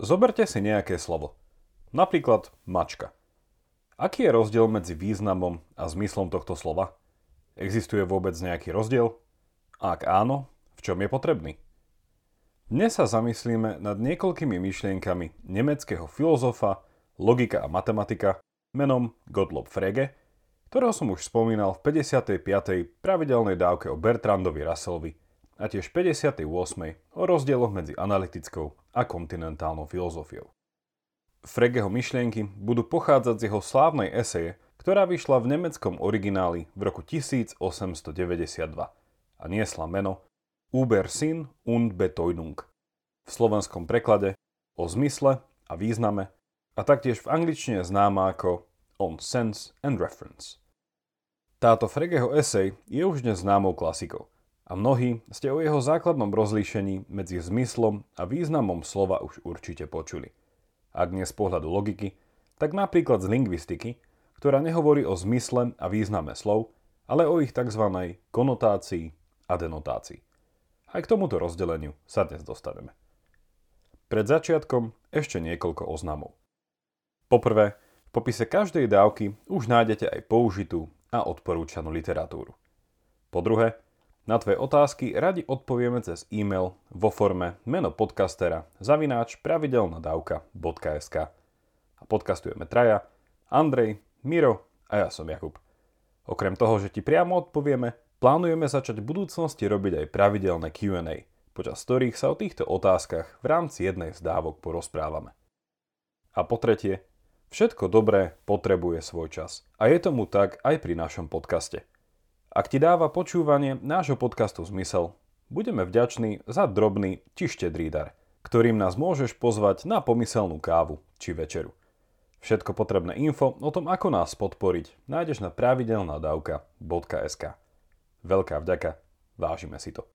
Zoberte si nejaké slovo. Napríklad mačka. Aký je rozdiel medzi významom a zmyslom tohto slova? Existuje vôbec nejaký rozdiel? Ak áno, v čom je potrebný? Dnes sa zamyslíme nad niekoľkými myšlienkami nemeckého filozofa, logika a matematika menom Gottlob Frege, ktorého som už spomínal v 55. pravidelnej dávke o Bertrandovi Russellovi a tiež 58. o rozdieloch medzi analytickou a kontinentálnou filozofiou. Fregeho myšlienky budú pochádzať z jeho slávnej eseje, ktorá vyšla v nemeckom origináli v roku 1892 a niesla meno Uber Sinn und Betonung. V slovenskom preklade o zmysle a význame a taktiež v angličtine známa ako On Sense and Reference. Táto Fregeho esej je už dnes známou klasikou – a mnohí ste o jeho základnom rozlíšení medzi zmyslom a významom slova už určite počuli. Ak nie z pohľadu logiky, tak napríklad z lingvistiky, ktorá nehovorí o zmysle a význame slov, ale o ich tzv. konotácii a denotácii. Aj k tomuto rozdeleniu sa dnes dostaneme. Pred začiatkom ešte niekoľko oznamov. Poprvé, v popise každej dávky už nájdete aj použitú a odporúčanú literatúru. Po druhé, na tvoje otázky radi odpovieme cez e-mail vo forme meno podcastera zavináč pravidelnadavka.sk A podcastujeme traja, Andrej, Miro a ja som Jakub. Okrem toho, že ti priamo odpovieme, plánujeme začať v budúcnosti robiť aj pravidelné Q&A, počas ktorých sa o týchto otázkach v rámci jednej z dávok porozprávame. A po tretie, všetko dobré potrebuje svoj čas. A je tomu tak aj pri našom podcaste – ak ti dáva počúvanie nášho podcastu zmysel, budeme vďační za drobný či štedrý dar, ktorým nás môžeš pozvať na pomyselnú kávu či večeru. Všetko potrebné info o tom, ako nás podporiť, nájdeš na pravidelnadavka.sk. Veľká vďaka, vážime si to.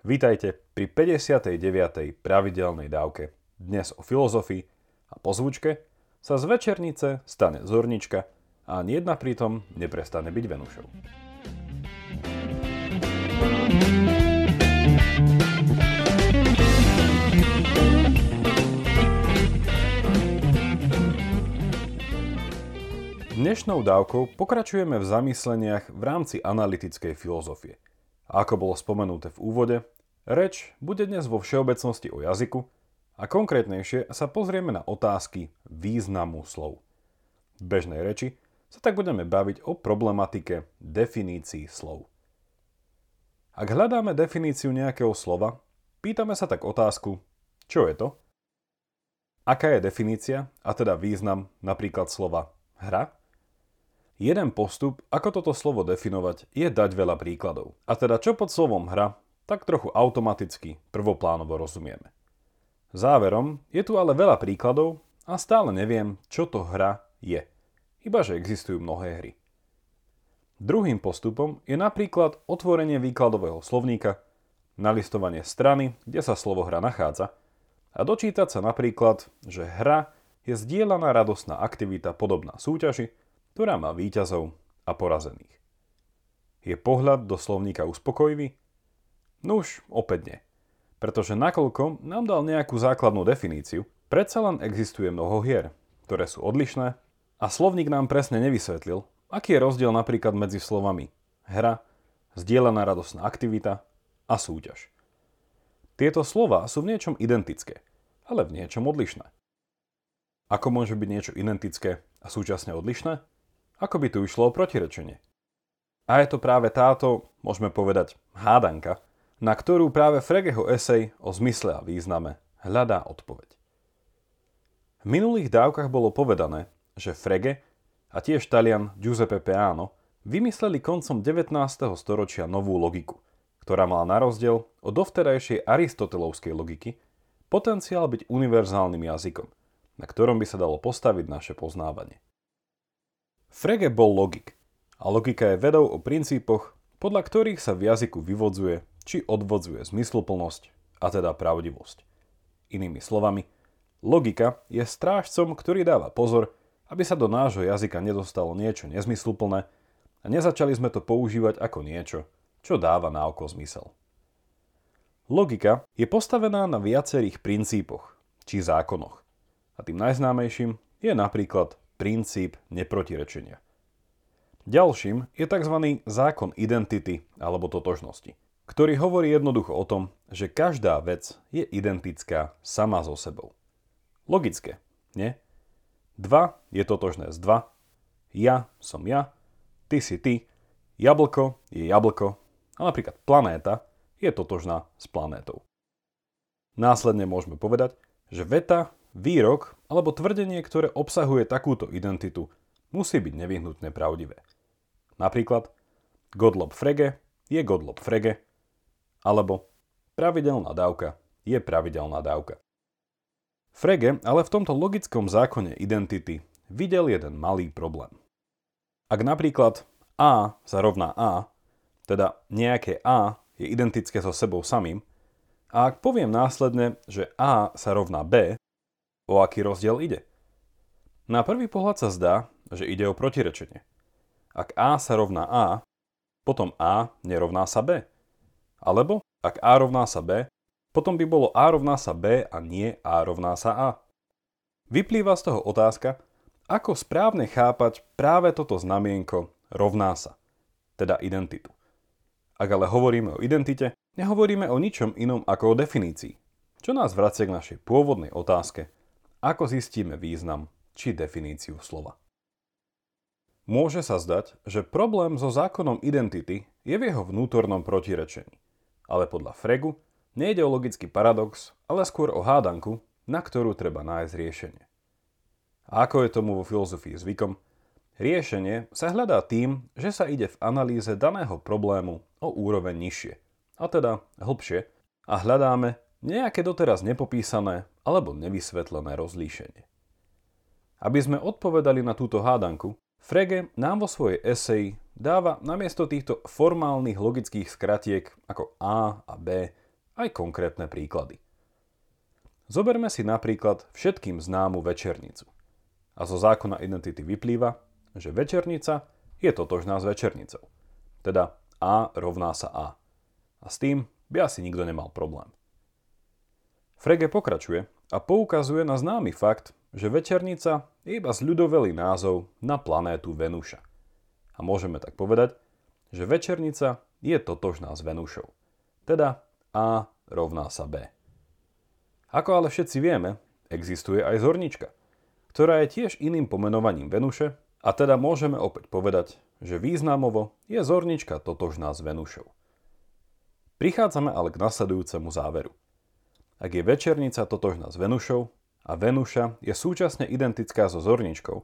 Vítajte pri 59. pravidelnej dávke. Dnes o filozofii a po zvučke sa z večernice stane zornička – ani jedna pritom neprestane byť Venušou. Dnešnou dávkou pokračujeme v zamysleniach v rámci analytickej filozofie. Ako bolo spomenuté v úvode, reč bude dnes vo všeobecnosti o jazyku a konkrétnejšie sa pozrieme na otázky významu slov. V bežnej reči sa tak budeme baviť o problematike definícií slov. Ak hľadáme definíciu nejakého slova, pýtame sa tak otázku, čo je to? Aká je definícia, a teda význam napríklad slova hra? Jeden postup, ako toto slovo definovať, je dať veľa príkladov. A teda čo pod slovom hra, tak trochu automaticky prvoplánovo rozumieme. Záverom je tu ale veľa príkladov a stále neviem, čo to hra je iba že existujú mnohé hry. Druhým postupom je napríklad otvorenie výkladového slovníka, nalistovanie strany, kde sa slovo hra nachádza a dočítať sa napríklad, že hra je zdieľaná radostná aktivita podobná súťaži, ktorá má výťazov a porazených. Je pohľad do slovníka uspokojivý? No už opäť nie. Pretože nakoľko nám dal nejakú základnú definíciu, predsa len existuje mnoho hier, ktoré sú odlišné a slovník nám presne nevysvetlil, aký je rozdiel napríklad medzi slovami hra, zdieľaná radosná aktivita a súťaž. Tieto slova sú v niečom identické, ale v niečom odlišné. Ako môže byť niečo identické a súčasne odlišné? Ako by tu išlo o protirečenie? A je to práve táto, môžeme povedať, hádanka, na ktorú práve Fregeho esej o zmysle a význame hľadá odpoveď. V minulých dávkach bolo povedané, že Frege a tiež Talian Giuseppe Peano vymysleli koncom 19. storočia novú logiku, ktorá mala na rozdiel od dovterajšej aristotelovskej logiky potenciál byť univerzálnym jazykom, na ktorom by sa dalo postaviť naše poznávanie. Frege bol logik a logika je vedou o princípoch, podľa ktorých sa v jazyku vyvodzuje či odvodzuje zmysluplnosť a teda pravdivosť. Inými slovami, logika je strážcom, ktorý dáva pozor, aby sa do nášho jazyka nedostalo niečo nezmysluplné a nezačali sme to používať ako niečo, čo dáva na oko zmysel. Logika je postavená na viacerých princípoch, či zákonoch. A tým najznámejším je napríklad princíp neprotirečenia. Ďalším je tzv. zákon identity alebo totožnosti, ktorý hovorí jednoducho o tom, že každá vec je identická sama so sebou. Logické, nie? 2 je totožné s 2, ja som ja, ty si ty, jablko je jablko a napríklad planéta je totožná s planétou. Následne môžeme povedať, že veta, výrok alebo tvrdenie, ktoré obsahuje takúto identitu, musí byť nevyhnutne pravdivé. Napríklad Godlob Frege je Godlob Frege, alebo pravidelná dávka je pravidelná dávka. Frege ale v tomto logickom zákone identity videl jeden malý problém. Ak napríklad A sa rovná A, teda nejaké A je identické so sebou samým, a ak poviem následne, že A sa rovná B, o aký rozdiel ide? Na prvý pohľad sa zdá, že ide o protirečenie. Ak A sa rovná A, potom A nerovná sa B. Alebo ak A rovná sa B, potom by bolo A rovná sa B a nie A rovná sa A. Vyplýva z toho otázka, ako správne chápať práve toto znamienko rovná sa, teda identitu. Ak ale hovoríme o identite, nehovoríme o ničom inom ako o definícii, čo nás vracia k našej pôvodnej otázke, ako zistíme význam či definíciu slova. Môže sa zdať, že problém so zákonom identity je v jeho vnútornom protirečení. Ale podľa Fregu nejde o logický paradox, ale skôr o hádanku, na ktorú treba nájsť riešenie. A ako je tomu vo filozofii zvykom, riešenie sa hľadá tým, že sa ide v analýze daného problému o úroveň nižšie, a teda hlbšie, a hľadáme nejaké doteraz nepopísané alebo nevysvetlené rozlíšenie. Aby sme odpovedali na túto hádanku, Frege nám vo svojej eseji dáva namiesto týchto formálnych logických skratiek ako A a B aj konkrétne príklady. Zoberme si napríklad všetkým známu večernicu. A zo zákona identity vyplýva, že večernica je totožná s večernicou. Teda A rovná sa A. A s tým by asi nikto nemal problém. Frege pokračuje a poukazuje na známy fakt, že večernica je iba zľudovelý názov na planétu Venuša. A môžeme tak povedať, že večernica je totožná s Venušou. Teda A rovná sa B. Ako ale všetci vieme, existuje aj zornička, ktorá je tiež iným pomenovaním Venuše a teda môžeme opäť povedať, že významovo je zornička totožná s Venušou. Prichádzame ale k nasledujúcemu záveru. Ak je večernica totožná s Venušou, a Venuša je súčasne identická so zorničkou,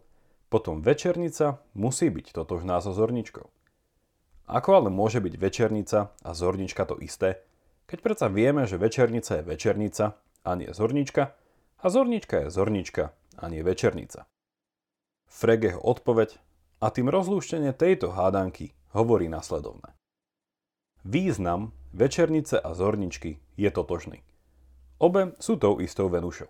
potom večernica musí byť totožná so zorničkou. Ako ale môže byť večernica a zornička to isté, keď predsa vieme, že večernica je večernica a nie zornička a zornička je zornička a nie večernica. Fregeho odpoveď a tým rozlúštenie tejto hádanky hovorí nasledovné. Význam večernice a zorničky je totožný. Obe sú tou istou Venušou.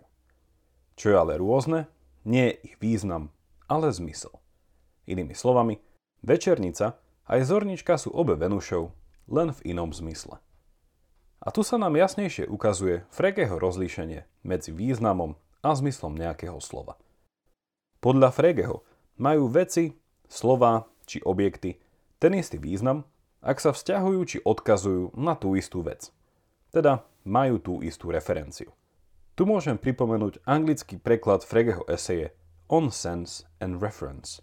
Čo je ale rôzne, nie je ich význam, ale zmysel. Inými slovami, večernica aj zornička sú obe Venušov, len v inom zmysle. A tu sa nám jasnejšie ukazuje Fregeho rozlíšenie medzi významom a zmyslom nejakého slova. Podľa Fregeho majú veci, slova či objekty ten istý význam, ak sa vzťahujú či odkazujú na tú istú vec. Teda majú tú istú referenciu. Tu môžem pripomenúť anglický preklad Fregeho eseje On Sense and Reference.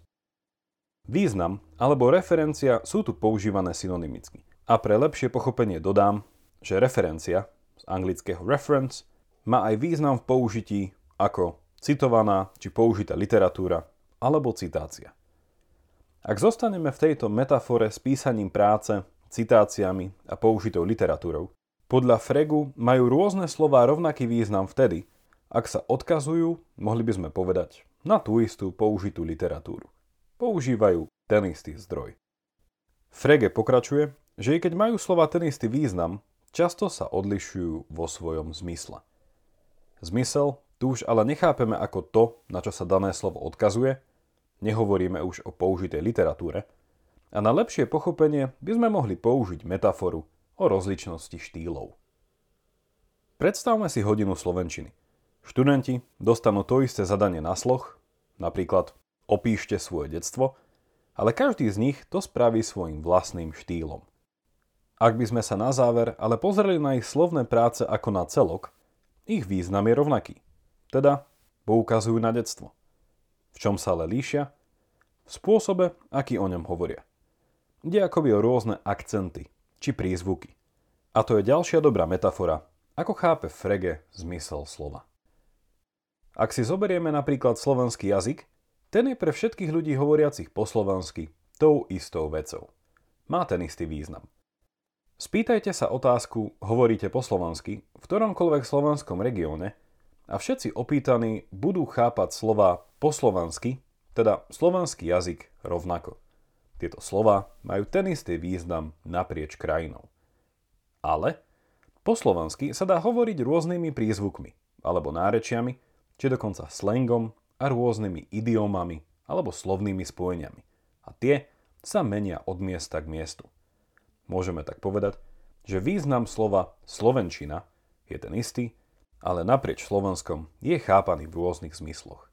Význam alebo referencia sú tu používané synonymicky. A pre lepšie pochopenie dodám, že referencia z anglického reference má aj význam v použití ako citovaná či použitá literatúra alebo citácia. Ak zostaneme v tejto metafore s písaním práce, citáciami a použitou literatúrou, podľa Fregu majú rôzne slová rovnaký význam vtedy, ak sa odkazujú, mohli by sme povedať, na tú istú použitú literatúru. Používajú ten istý zdroj. Frege pokračuje, že i keď majú slova ten istý význam, často sa odlišujú vo svojom zmysle. Zmysel tu už ale nechápeme ako to, na čo sa dané slovo odkazuje, nehovoríme už o použitej literatúre, a na lepšie pochopenie by sme mohli použiť metaforu o rozličnosti štýlov. Predstavme si hodinu slovenčiny. Študenti dostanú to isté zadanie na sloh, napríklad opíšte svoje detstvo, ale každý z nich to spraví svojim vlastným štýlom. Ak by sme sa na záver ale pozreli na ich slovné práce ako na celok, ich význam je rovnaký. Teda poukazujú na detstvo. V čom sa ale líšia? V spôsobe, aký o ňom hovoria. Ide akoby o rôzne akcenty či prízvuky. A to je ďalšia dobrá metafora, ako chápe Frege zmysel slova. Ak si zoberieme napríklad slovenský jazyk, ten je pre všetkých ľudí hovoriacich po slovensky tou istou vecou. Má ten istý význam. Spýtajte sa otázku, hovoríte po slovensky, v ktoromkoľvek slovenskom regióne a všetci opýtaní budú chápať slova po slovensky, teda slovenský jazyk rovnako. Tieto slova majú ten istý význam naprieč krajinou. Ale po slovensky sa dá hovoriť rôznymi prízvukmi alebo nárečiami, či dokonca slangom a rôznymi idiomami alebo slovnými spojeniami. A tie sa menia od miesta k miestu. Môžeme tak povedať, že význam slova slovenčina je ten istý, ale naprieč Slovenskom je chápaný v rôznych zmysloch.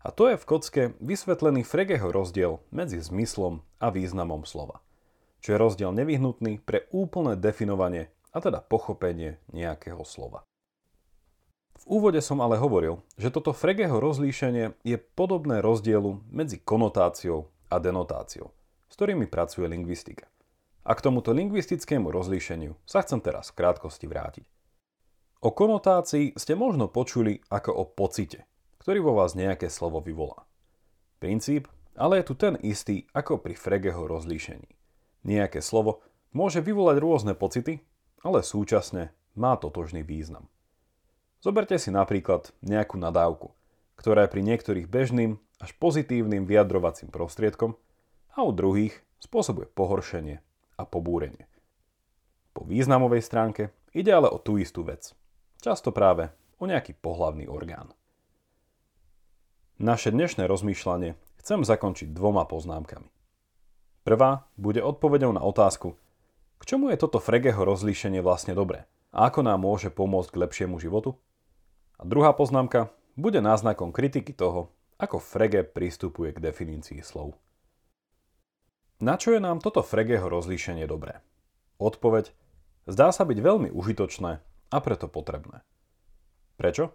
A to je v kocke vysvetlený Fregeho rozdiel medzi zmyslom a významom slova, čo je rozdiel nevyhnutný pre úplné definovanie a teda pochopenie nejakého slova. V úvode som ale hovoril, že toto Fregeho rozlíšenie je podobné rozdielu medzi konotáciou a denotáciou, s ktorými pracuje lingvistika. A k tomuto lingvistickému rozlíšeniu sa chcem teraz v krátkosti vrátiť. O konotácii ste možno počuli ako o pocite, ktorý vo vás nejaké slovo vyvolá. Princíp ale je tu ten istý ako pri Fregeho rozlíšení. Nejaké slovo môže vyvolať rôzne pocity, ale súčasne má totožný význam. Zoberte si napríklad nejakú nadávku, ktorá je pri niektorých bežným až pozitívnym vyjadrovacím prostriedkom a u druhých spôsobuje pohoršenie a pobúrenie. Po významovej stránke ide ale o tú istú vec. Často práve o nejaký pohlavný orgán. Naše dnešné rozmýšľanie chcem zakončiť dvoma poznámkami. Prvá bude odpovedou na otázku, k čomu je toto Fregeho rozlíšenie vlastne dobré a ako nám môže pomôcť k lepšiemu životu? A druhá poznámka bude náznakom kritiky toho, ako Frege pristupuje k definícii slov. Na čo je nám toto Fregeho rozlíšenie dobré? Odpoveď zdá sa byť veľmi užitočné a preto potrebné. Prečo?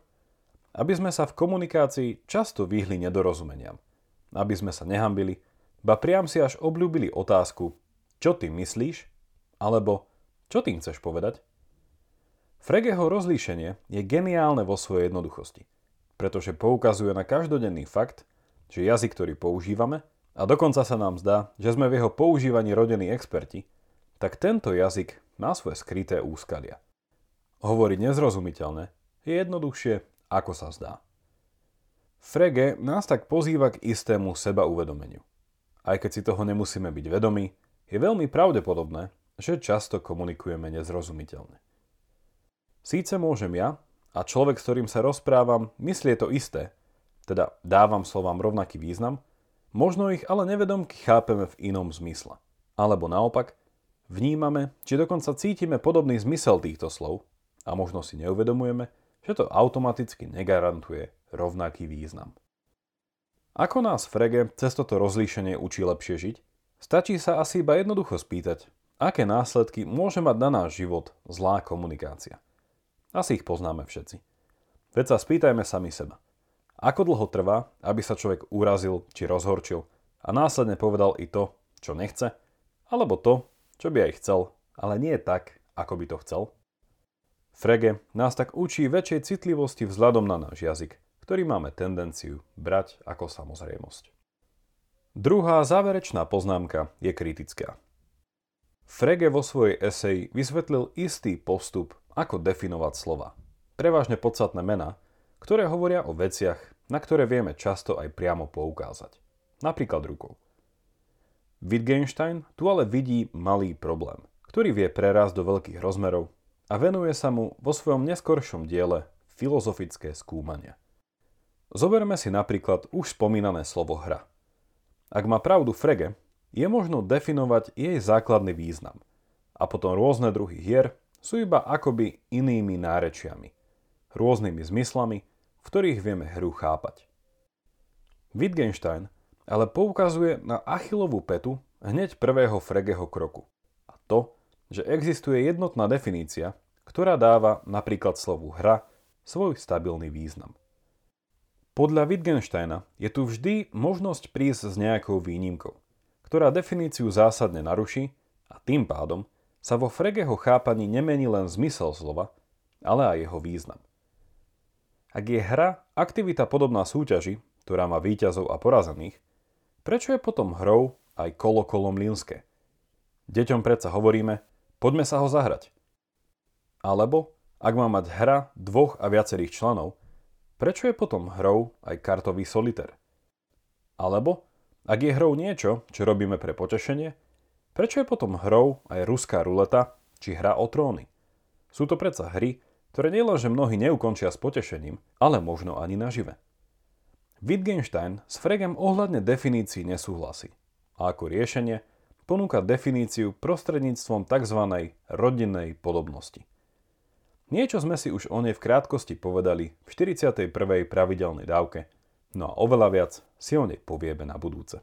Aby sme sa v komunikácii často vyhli nedorozumeniam, aby sme sa nehambili, ba priam si až obľúbili otázku, čo ty myslíš, alebo čo tým chceš povedať? Fregeho rozlíšenie je geniálne vo svojej jednoduchosti, pretože poukazuje na každodenný fakt, že jazyk, ktorý používame, a dokonca sa nám zdá, že sme v jeho používaní rodení experti, tak tento jazyk má svoje skryté úskalia. Hovoriť nezrozumiteľne je jednoduchšie, ako sa zdá. Frege nás tak pozýva k istému seba uvedomeniu. Aj keď si toho nemusíme byť vedomí, je veľmi pravdepodobné, že často komunikujeme nezrozumiteľne. Síce môžem ja a človek, s ktorým sa rozprávam, myslie to isté, teda dávam slovám rovnaký význam, možno ich ale nevedomky chápeme v inom zmysle. Alebo naopak, vnímame, či dokonca cítime podobný zmysel týchto slov a možno si neuvedomujeme, že to automaticky negarantuje rovnaký význam. Ako nás Frege cez toto rozlíšenie učí lepšie žiť? Stačí sa asi iba jednoducho spýtať, aké následky môže mať na náš život zlá komunikácia. Asi ich poznáme všetci. Veď sa spýtajme sami seba. Ako dlho trvá, aby sa človek urazil či rozhorčil a následne povedal i to, čo nechce, alebo to, čo by aj chcel, ale nie tak, ako by to chcel? Frege nás tak učí väčšej citlivosti vzhľadom na náš jazyk, ktorý máme tendenciu brať ako samozrejmosť. Druhá záverečná poznámka je kritická. Frege vo svojej eseji vysvetlil istý postup, ako definovať slova. Prevažne podstatné mená, ktoré hovoria o veciach, na ktoré vieme často aj priamo poukázať. Napríklad rukou. Wittgenstein tu ale vidí malý problém, ktorý vie prerásť do veľkých rozmerov a venuje sa mu vo svojom neskoršom diele filozofické skúmania. Zoberme si napríklad už spomínané slovo hra. Ak má pravdu Frege, je možno definovať jej základný význam a potom rôzne druhy hier sú iba akoby inými nárečiami. Rôznymi zmyslami, v ktorých vieme hru chápať. Wittgenstein ale poukazuje na achilovú petu hneď prvého Fregeho kroku. A to, že existuje jednotná definícia, ktorá dáva napríklad slovu hra svoj stabilný význam. Podľa Wittgensteina je tu vždy možnosť prísť s nejakou výnimkou, ktorá definíciu zásadne naruší a tým pádom sa vo Fregeho chápaní nemení len zmysel slova, ale aj jeho význam. Ak je hra aktivita podobná súťaži, ktorá má výťazov a porazených, prečo je potom hrou aj kolo kolo mlínske? Deťom predsa hovoríme, poďme sa ho zahrať. Alebo, ak má mať hra dvoch a viacerých členov, Prečo je potom hrou aj kartový solitér? Alebo, ak je hrou niečo, čo robíme pre potešenie, prečo je potom hrou aj ruská ruleta či hra o tróny? Sú to predsa hry, ktoré nielenže mnohí neukončia s potešením, ale možno ani nažive. Wittgenstein s Fregem ohľadne definícií nesúhlasí a ako riešenie ponúka definíciu prostredníctvom tzv. rodinnej podobnosti – Niečo sme si už o nej v krátkosti povedali v 41. pravidelnej dávke, no a oveľa viac si o nej povieme na budúce.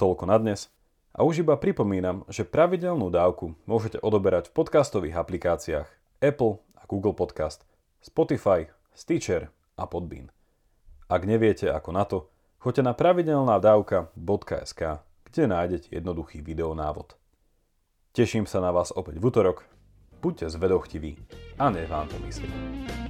Toľko na dnes a už iba pripomínam, že pravidelnú dávku môžete odoberať v podcastových aplikáciách Apple a Google Podcast, Spotify, Stitcher a Podbean. Ak neviete ako na to, choďte na pravidelnádavka.sk, kde nájdete jednoduchý videonávod. Teším sa na vás opäť v útorok Buďte zvedochtiví a nech vám to myslí.